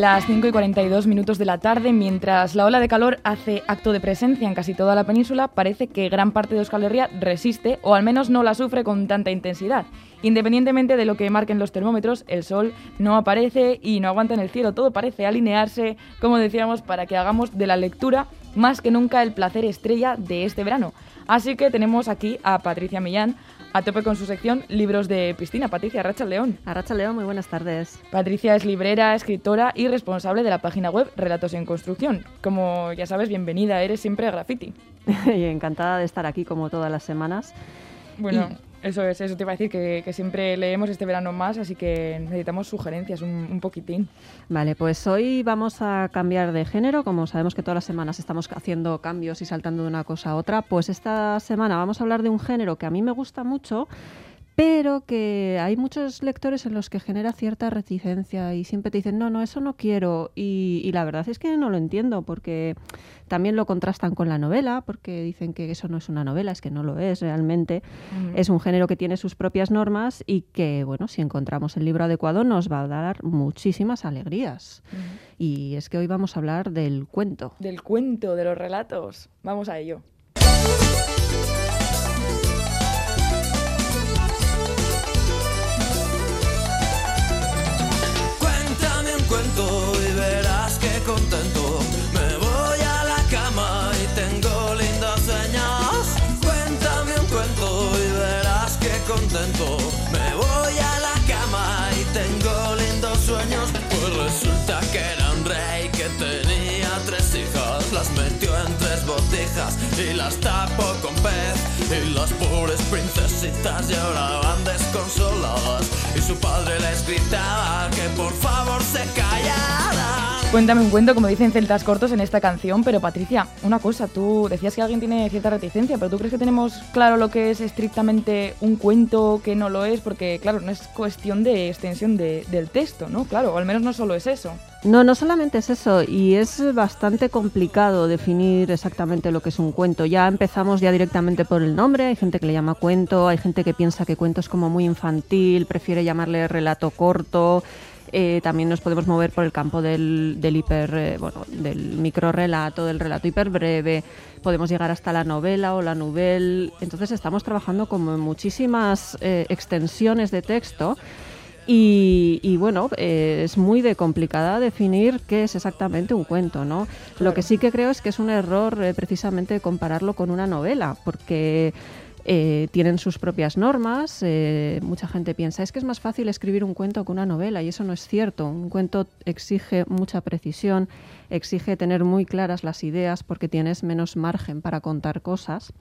Las 5 y 42 minutos de la tarde, mientras la ola de calor hace acto de presencia en casi toda la península, parece que gran parte de Euskal Herria resiste o al menos no la sufre con tanta intensidad. Independientemente de lo que marquen los termómetros, el sol no aparece y no aguanta en el cielo. Todo parece alinearse, como decíamos, para que hagamos de la lectura más que nunca el placer estrella de este verano. Así que tenemos aquí a Patricia Millán, a tope con su sección Libros de Piscina. Patricia Racha León. Arracha León, muy buenas tardes. Patricia es librera, escritora y responsable de la página web Relatos en Construcción. Como ya sabes, bienvenida, eres siempre a Graffiti. y encantada de estar aquí como todas las semanas. Bueno, eso es, eso te iba a decir, que, siempre leemos este verano más, así que necesitamos sugerencias un, un poquitín. Vale, pues hoy vamos a cambiar de género. Como sabemos que todas las semanas estamos haciendo cambios y saltando de una cosa a otra, pues esta semana vamos a hablar de un género que a mí me gusta mucho, pero que hay muchos lectores en los que genera cierta reticencia y siempre te dicen, no, no, eso no quiero. Y, y la verdad es que no lo entiendo, porque también lo contrastan con la novela, porque dicen que eso no es una novela, es que no lo es realmente. Es un género que tiene sus propias normas y que, bueno, si encontramos el libro adecuado nos va a dar muchísimas alegrías. Y es que hoy vamos a hablar del cuento. Del cuento, de los relatos. Vamos a ello. Pues resulta que era un rey que tenía tres hijas. Las metió en tres botijas y las tapó con pez. Y las pobres princesitas lloraban desconsoladas. Y su padre les gritaba que por favor se. Cuéntame un cuento, como dicen celtas cortos en esta canción, pero Patricia, una cosa, tú decías que alguien tiene cierta reticencia, pero ¿tú crees que tenemos claro lo que es estrictamente un cuento, que no lo es? Porque, claro, no es cuestión de extensión de- del texto, ¿no? Claro, o al menos no solo es eso. No, no solamente es eso, y es bastante complicado definir exactamente lo que es un cuento. Ya empezamos ya directamente por el nombre, hay gente que le llama cuento, hay gente que piensa que cuento es como muy infantil, prefiere llamarle relato corto. Eh, también nos podemos mover por el campo del, del hiper, eh, bueno, del microrelato, del relato hiperbreve. Podemos llegar hasta la novela o la nouvelle. Entonces estamos trabajando como en muchísimas eh, extensiones de texto. Y, y, bueno, eh, es muy de complicada definir qué es exactamente un cuento, ¿no? Lo que sí que creo es que es un error eh, precisamente compararlo con una novela, porque eh, tienen sus propias normas. eh, mucha gente piensa, es que es más fácil escribir un cuento que una novela, y eso no es cierto. Un cuento exige mucha precisión, exige tener muy claras las ideas porque tienes menos margen para contar cosas.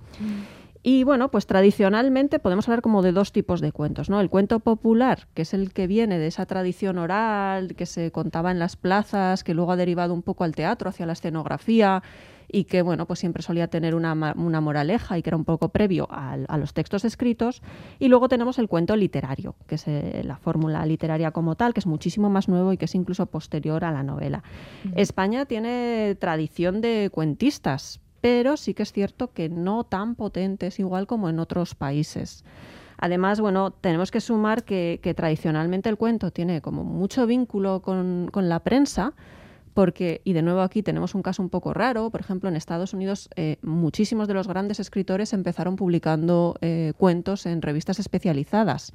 Y bueno, pues tradicionalmente podemos hablar como de dos tipos de cuentos, ¿no? El cuento popular, que es el que viene de esa tradición oral, que se contaba en las plazas, que luego ha derivado un poco al teatro, hacia la escenografía, y que bueno, pues siempre solía tener una, una moraleja y que era un poco previo a, los textos escritos. Y luego tenemos el cuento literario, que es eh, la fórmula literaria como tal, que es muchísimo más nuevo y que es incluso posterior a la novela. España tiene tradición de cuentistas, pero sí que es cierto que no tan potentes igual como en otros países. Además, bueno, tenemos que sumar que, que tradicionalmente el cuento tiene como mucho vínculo con, con la prensa, porque, y de nuevo aquí tenemos un caso un poco raro, por ejemplo, en Estados Unidos eh, muchísimos de los grandes escritores empezaron publicando eh, cuentos en revistas especializadas.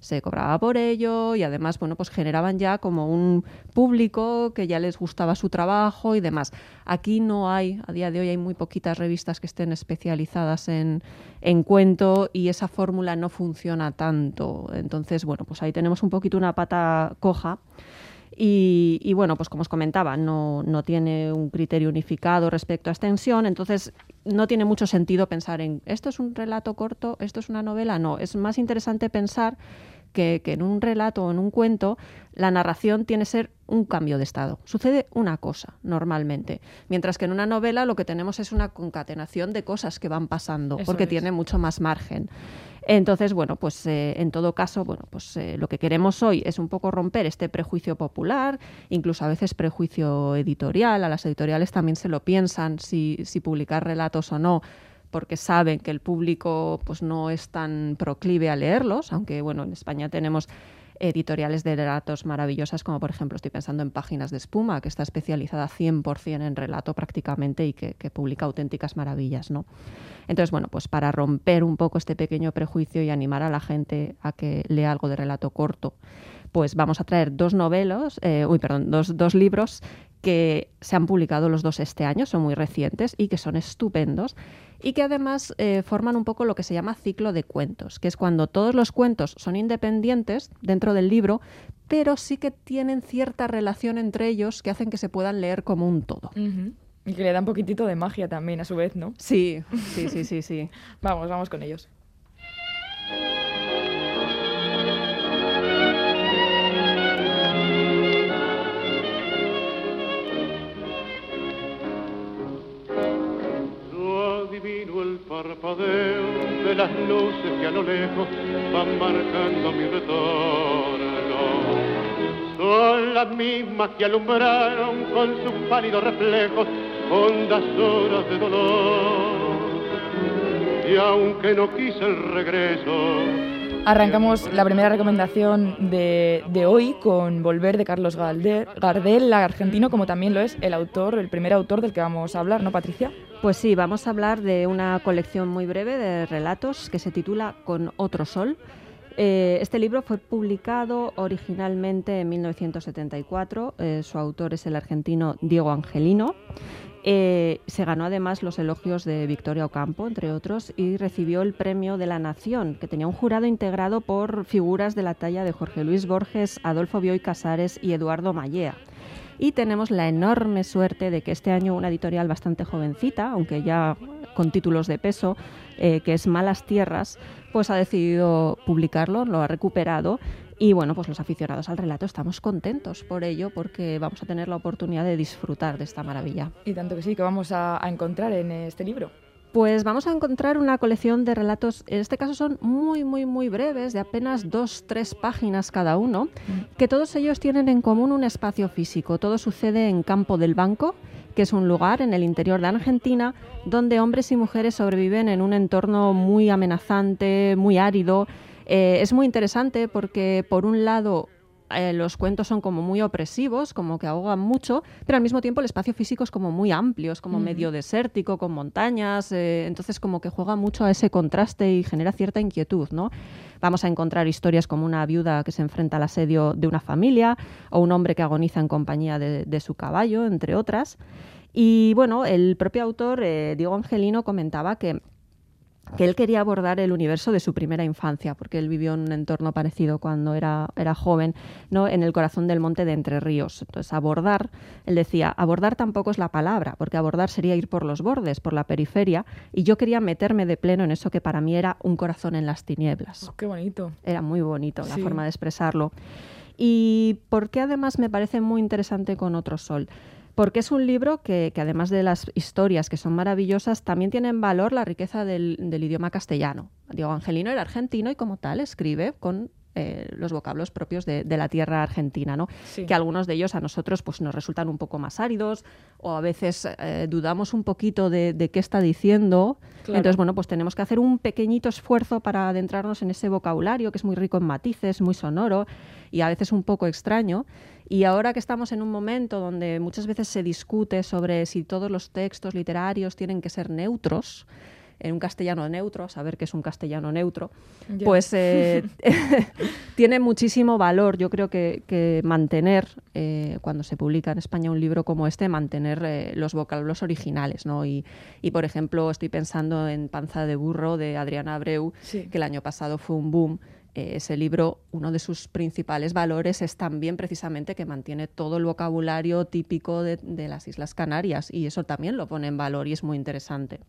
Se cobraba por ello y además, bueno, pues generaban ya como un público que ya les gustaba su trabajo y demás. Aquí no hay, a día de hoy hay muy poquitas revistas que estén especializadas en, en cuento y esa fórmula no funciona tanto. Entonces, bueno, pues ahí tenemos un poquito una pata coja. Y, bueno, pues como os comentaba, no, no, tiene un criterio unificado respecto a extensión, entonces no tiene mucho sentido pensar en esto es un relato corto, esto es una novela, no, es más interesante pensar que, que en un relato o en un cuento la narración tiene que ser un cambio de estado. Sucede una cosa normalmente, mientras que en una novela lo que tenemos es una concatenación de cosas que van pasando, Eso porque es. tiene mucho más margen. Entonces, bueno, pues eh, en todo caso, bueno, pues eh, lo que queremos hoy es un poco romper este prejuicio popular, incluso a veces prejuicio editorial. A las editoriales también se lo piensan si, si publicar relatos o no, porque saben que el público pues no es tan proclive a leerlos, aunque bueno, en España tenemos editoriales de relatos maravillosas, como por ejemplo estoy pensando en Páginas de Espuma, que está especializada 100% en relato prácticamente y que, publica auténticas maravillas. ¿no? Entonces, bueno, pues para romper un poco este pequeño prejuicio y animar a la gente a que lea algo de relato corto, pues vamos a traer dos novelos, eh, uy, perdón, dos, dos libros que se han publicado los dos este año, son muy recientes y que son estupendos y que además eh, forman un poco lo que se llama ciclo de cuentos, que es cuando todos los cuentos son independientes dentro del libro, pero sí que tienen cierta relación entre ellos que hacen que se puedan leer como un todo. Y que le da un poquitito de magia también a su vez, ¿no? Sí, sí, sí, sí, sí. Vamos, vamos con ellos. El parpadeo de las luces que a lo lejos van marcando mi retorno. Son las mismas que alumbraron con sus pálidos reflejos hondas horas de dolor. Y aunque no quise el regreso, Arrancamos la primera recomendación de, de hoy con Volver de Carlos Gardel, Gardel, argentino, como también lo es el autor, el primer autor del que vamos a hablar, ¿no, Patricia? Pues sí, vamos a hablar de una colección muy breve de relatos que se titula Con otro sol. Eh, este libro fue publicado originalmente en 1974. eh, su autor es el argentino Diego Angelino. Eh, se ganó además los elogios de Victoria Ocampo, entre otros, y recibió el premio de la Nación, que tenía un jurado integrado por figuras de la talla de Jorge Luis Borges, Adolfo Bioy Casares y Eduardo Mallea. Y tenemos la enorme suerte de que este año una editorial bastante jovencita, aunque ya con títulos de peso, eh, que es Malas Tierras, pues ha decidido publicarlo, lo ha recuperado. Y bueno, pues los aficionados al relato estamos contentos por ello, porque vamos a tener la oportunidad de disfrutar de esta maravilla. Y tanto que sí, que vamos a, a encontrar en este libro. Pues vamos a encontrar una colección de relatos, en este caso son muy, muy, muy breves, de apenas dos, tres páginas cada uno, que todos ellos tienen en común un espacio físico. Todo sucede en Campo del Banco, que es un lugar en el interior de Argentina donde hombres y mujeres sobreviven en un entorno muy amenazante, muy árido. Eh, es muy interesante porque, por un lado, eh, los cuentos son como muy opresivos, como que ahogan mucho, pero al mismo tiempo el espacio físico es como muy amplio, es como medio desértico, con montañas, eh, entonces como que juega mucho a ese contraste y genera cierta inquietud, ¿no? Vamos a encontrar historias como una viuda que se enfrenta al asedio de una familia o un hombre que agoniza en compañía de, de su caballo, entre otras. Y bueno, el propio autor, eh, Diego Angelino, comentaba que que él quería abordar el universo de su primera infancia, porque él vivió en un entorno parecido cuando era, era joven, ¿no? en el corazón del monte de Entre Ríos. Entonces, abordar, él decía, abordar tampoco es la palabra, porque abordar sería ir por los bordes, por la periferia, y yo quería meterme de pleno en eso que para mí era un corazón en las tinieblas. Oh, qué bonito. Era muy bonito la forma de expresarlo. Y porque además me parece muy interesante con Otro Sol. Porque es un libro que, que además de las historias que son maravillosas, también tiene en valor la riqueza del, del idioma castellano. Diego Angelino era argentino y como tal escribe con eh, los vocablos propios de, de la tierra argentina, ¿no? Sí. que algunos de ellos a nosotros pues, nos resultan un poco más áridos o a veces eh, dudamos un poquito de, de qué está diciendo. Claro. Entonces, bueno, pues tenemos que hacer un pequeñito esfuerzo para adentrarnos en ese vocabulario que es muy rico en matices, muy sonoro y a veces un poco extraño. Y ahora que estamos en un momento donde muchas veces se discute sobre si todos los textos literarios tienen que ser neutros, en un castellano neutro, saber qué es un castellano neutro, pues eh, tiene muchísimo valor. Yo creo que, que mantener, eh, cuando se publica en España un libro como este, mantener eh, los vocablos originales. ¿no? Y, y, por ejemplo, estoy pensando en Panza de Burro de Adriana Abreu, Sí. que el año pasado fue un boom. Ese libro, uno de sus principales valores es también precisamente que mantiene todo el vocabulario típico de, de las Islas Canarias y eso también lo pone en valor y es muy interesante.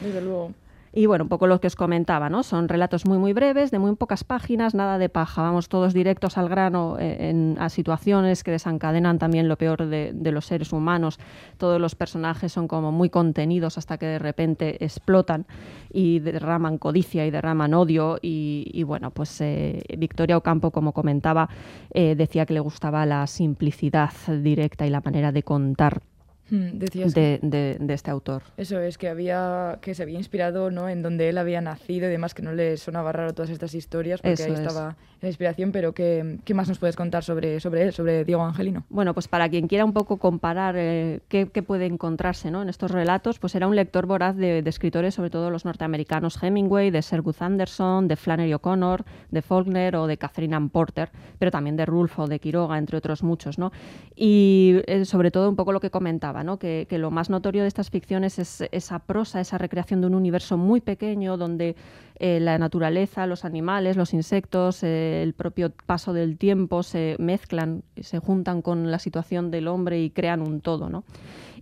Desde luego. Y bueno, un poco lo que os comentaba, ¿no? Son relatos muy, muy breves, de muy pocas páginas, nada de paja. Vamos todos directos al grano eh, en, a situaciones que desencadenan también lo peor de, los seres humanos. Todos los personajes son como muy contenidos hasta que de repente explotan y derraman codicia y derraman odio. Y, y bueno, pues eh, Victoria Ocampo, como comentaba, eh, decía que le gustaba la simplicidad directa y la manera de contar Mm, que- de, de- de este autor. Eso es, que había que se había inspirado ¿no? en donde él había nacido y demás, que no le sonaba raro todas estas historias, porque Eso ahí es. estaba la inspiración, pero ¿qué, qué más nos puedes contar sobre, sobre él, sobre Diego Angelino? Bueno, pues para quien quiera un poco comparar eh, qué, qué puede encontrarse ¿no? en estos relatos, pues era un lector voraz de, de escritores, sobre todo los norteamericanos Hemingway, de Sherwood Anderson, de Flannery O'Connor, de Faulkner o de Catherine Ann Porter, pero también de Rulfo, de Quiroga, entre otros muchos. ¿no? Y eh, sobre todo un poco lo que comentaba, que lo más notorio de estas ficciones es esa prosa, esa recreación de un universo muy pequeño donde eh, la naturaleza, los animales, los insectos, eh, el propio paso del tiempo se mezclan, se juntan con la situación del hombre y crean un todo, ¿no?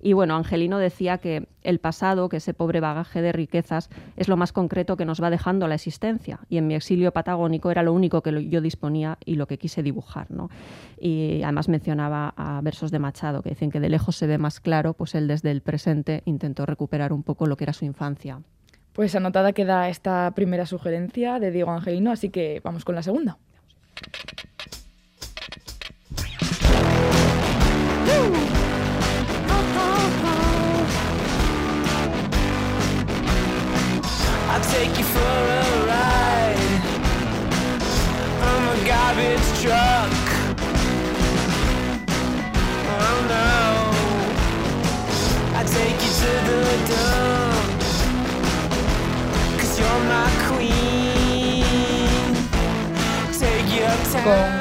Y bueno, Angelino decía que el pasado, que ese pobre bagaje de riquezas, es lo más concreto que nos va dejando la existencia. Y en mi exilio patagónico era lo único que yo disponía y lo que quise dibujar, ¿no? Y además mencionaba a versos de Machado, que dicen que de lejos se ve más claro, pues él desde el presente intentó recuperar un poco lo que era su infancia. Pues anotada queda esta primera sugerencia de Diego Angelino, así que vamos con la segunda.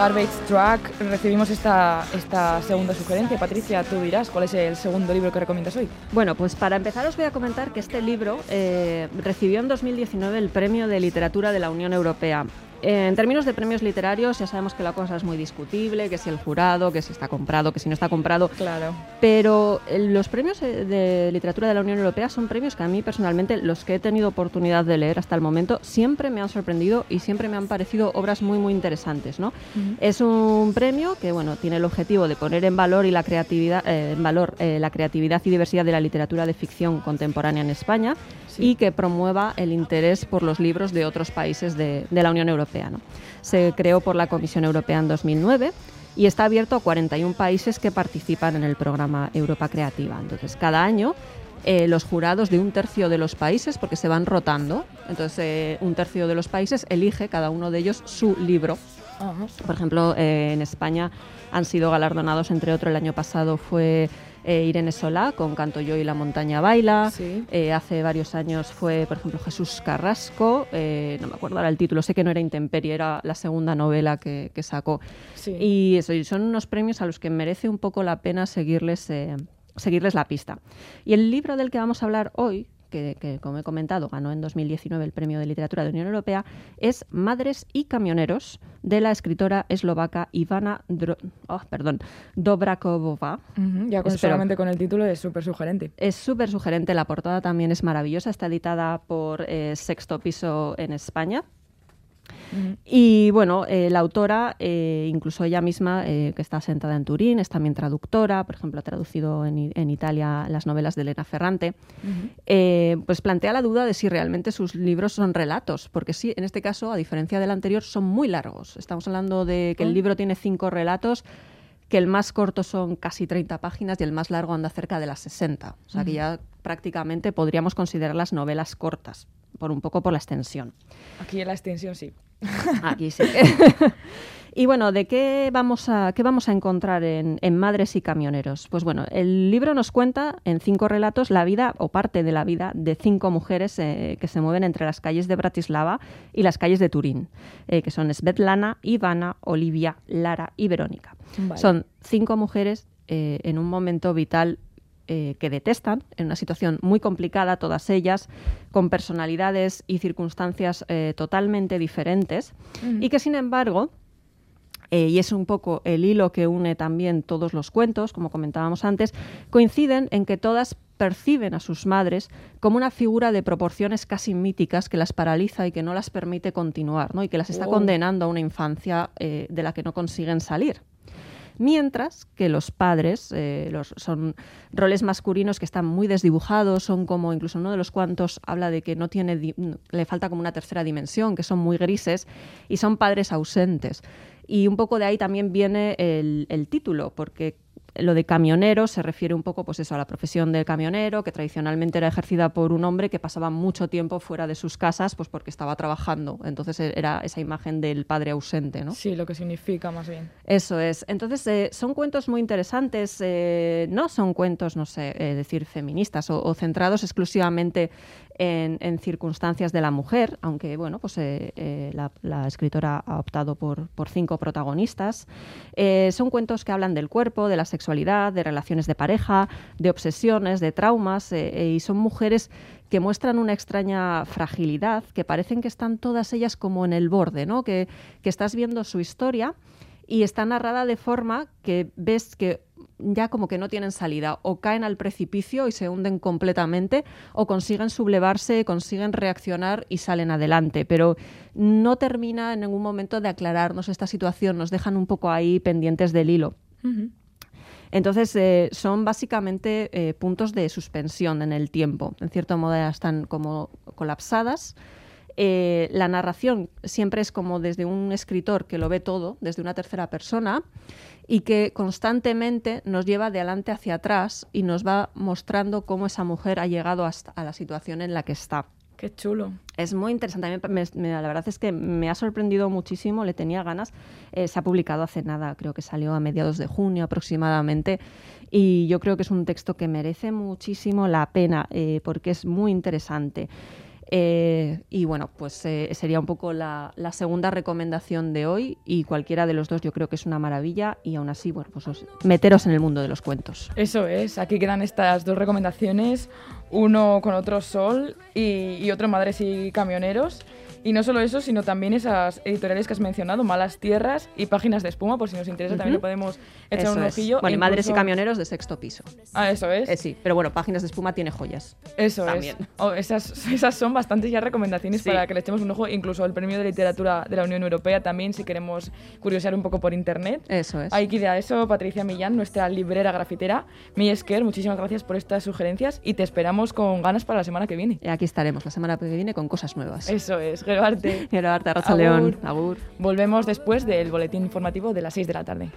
Garbage Truck recibimos esta, esta segunda sugerencia. Patricia, tú dirás cuál es el segundo libro que recomiendas hoy. Bueno, pues para empezar os voy a comentar que este libro eh, recibió en 2019 el Premio de Literatura de la Unión Europea. Eh, en términos de premios literarios ya sabemos que la cosa es muy discutible, que si el jurado, que si está comprado, que si no está comprado, Claro. pero eh, los premios eh, de literatura de la Unión Europea son premios que a mí personalmente, los que he tenido oportunidad de leer hasta el momento, siempre me han sorprendido y siempre me han parecido obras muy muy interesantes, ¿no? Es un premio que bueno tiene el objetivo de poner en valor y la creatividad, eh, en valor la creatividad y diversidad de la literatura de ficción contemporánea en España Sí. y que promueva el interés por los libros de otros países de, de la Unión Europea. ¿No? Se creó por la Comisión Europea en 2009 y está abierto a 41 países que participan en el programa Europa Creativa. Entonces, cada año eh, los jurados de un tercio de los países, porque se van rotando, entonces eh, un tercio de los países elige cada uno de ellos su libro por ejemplo, eh, en España han sido galardonados, entre otros, el año pasado fue eh, Irene Solá con Canto yo y la montaña baila. Sí. Eh, hace varios años fue, por ejemplo, Jesús Carrasco. eh, no me acuerdo ahora el título, sé que no era Intemperie, era la segunda novela que, que sacó. Sí. Y eso, y son unos premios a los que merece un poco la pena seguirles, seguirles la pista. Y el libro del que vamos a hablar hoy, que, que, como he comentado ganó en 2019 el Premio de Literatura de la Unión Europea, es Madres y Camioneros de la escritora eslovaca Ivana Dro- oh, perdón, Dobrakovova. Ujú, Ya con, solamente con el título es súper sugerente. Es súper sugerente, la portada también es maravillosa, está editada por eh, Sexto Piso en España. Y bueno, eh, la autora, eh, incluso ella misma, eh, que está sentada en Turín, es también traductora, por ejemplo, ha traducido en, en Italia las novelas de Elena Ferrante, pues plantea la duda de si realmente sus libros son relatos, porque sí, en este caso, a diferencia del anterior, son muy largos. Estamos hablando de que el Ah. libro tiene cinco relatos, que el más corto son casi 30 páginas y el más largo anda cerca de las 60. O sea que ya prácticamente podríamos considerar las novelas cortas, por un poco por la extensión. Aquí en la extensión sí. Aquí sí. y bueno, ¿de qué vamos a, qué vamos a encontrar en, en Madres y Camioneros? Pues bueno, el libro nos cuenta en cinco relatos la vida o parte de la vida de cinco mujeres eh, que se mueven entre las calles de Bratislava y las calles de Turín, eh, que son Svetlana, Ivana, Olivia, Lara y Verónica. Vale. Son cinco mujeres eh, en un momento vital eh, que detestan, en una situación muy complicada, todas ellas, con personalidades y circunstancias eh, totalmente diferentes, y que sin embargo, eh, y es un poco el hilo que une también todos los cuentos, como comentábamos antes, coinciden en que todas perciben a sus madres como una figura de proporciones casi míticas que las paraliza y que no las permite continuar, ¿no? y que las está Wow. condenando a una infancia eh, de la que no consiguen salir. Mientras que los padres eh, son roles masculinos que están muy desdibujados, son como incluso uno de los cuantos habla de que no tiene le falta como una tercera dimensión, que son muy grises y son padres ausentes. Y un poco de ahí también viene el título, porque lo de camionero se refiere un poco pues eso, a la profesión del camionero, que tradicionalmente era ejercida por un hombre que pasaba mucho tiempo fuera de sus casas pues porque estaba trabajando. Entonces e, era esa imagen del padre ausente. ¿no? Sí, lo que significa más bien. Eso es. Entonces eh, son cuentos muy interesantes. eh, no son cuentos, no sé, eh, decir feministas o, o centrados exclusivamente en, circunstancias de la mujer, aunque bueno, pues eh, eh, la, escritora ha optado por, cinco protagonistas. Eh, son cuentos que hablan del cuerpo, de la sexualidad, de relaciones de pareja, de obsesiones, de traumas, y son mujeres que muestran una extraña fragilidad, que parecen que están todas ellas como en el borde, ¿no? Que estás viendo su historia y está narrada de forma que ves que ya como que no tienen salida, o caen al precipicio y se hunden completamente, o consiguen sublevarse, consiguen reaccionar y salen adelante, pero no termina en ningún momento de aclararnos esta situación, nos dejan un poco ahí pendientes del hilo. Entonces, eh, son básicamente eh, puntos de suspensión en el tiempo. En cierto modo, ya están como colapsadas. Eh, la narración siempre es como desde un escritor que lo ve todo, desde una tercera persona, y que constantemente nos lleva de adelante hacia atrás y nos va mostrando cómo esa mujer ha llegado hasta a la situación en la que está. Qué chulo. Es muy interesante. A mí me- me- la verdad es que me ha sorprendido muchísimo, le tenía ganas. Eh, se ha publicado hace nada, creo que salió a mediados de junio aproximadamente. Y yo creo que es un texto que merece muchísimo la pena eh, porque es muy interesante. Eh, y bueno, pues eh, sería un poco la, segunda recomendación de hoy y cualquiera de los dos yo creo que es una maravilla y aún así, bueno, pues os- meteros en el mundo de los cuentos. Eso es, aquí quedan estas dos recomendaciones, uno con otro sol y otro madres y camioneros. Y no solo eso, sino también esas editoriales que has mencionado, Malas Tierras y Páginas de Espuma, por si nos interesa también le podemos echar Eso un es. ojillo. Bueno, y E Madres y Camioneros de sexto piso. Ah, eso es. Eh, sí, pero bueno, Páginas de Espuma tiene joyas. Eso También. es. Oh, esas, esas son bastantes ya recomendaciones Sí. para que le echemos un ojo. Incluso el Premio de Literatura de la Unión Europea también, si queremos curiosear un poco por internet. Eso es. Ahí queda eso, Patricia Millán, nuestra librera grafitera. Mi Esker, muchísimas gracias por estas sugerencias y te esperamos con ganas para la semana que viene. Y Aquí estaremos la semana que viene con cosas nuevas. Eso es, Gerarte. Quiero darte Racha León. Agur. Agur. Volvemos después del boletín informativo de las 6 de la tarde.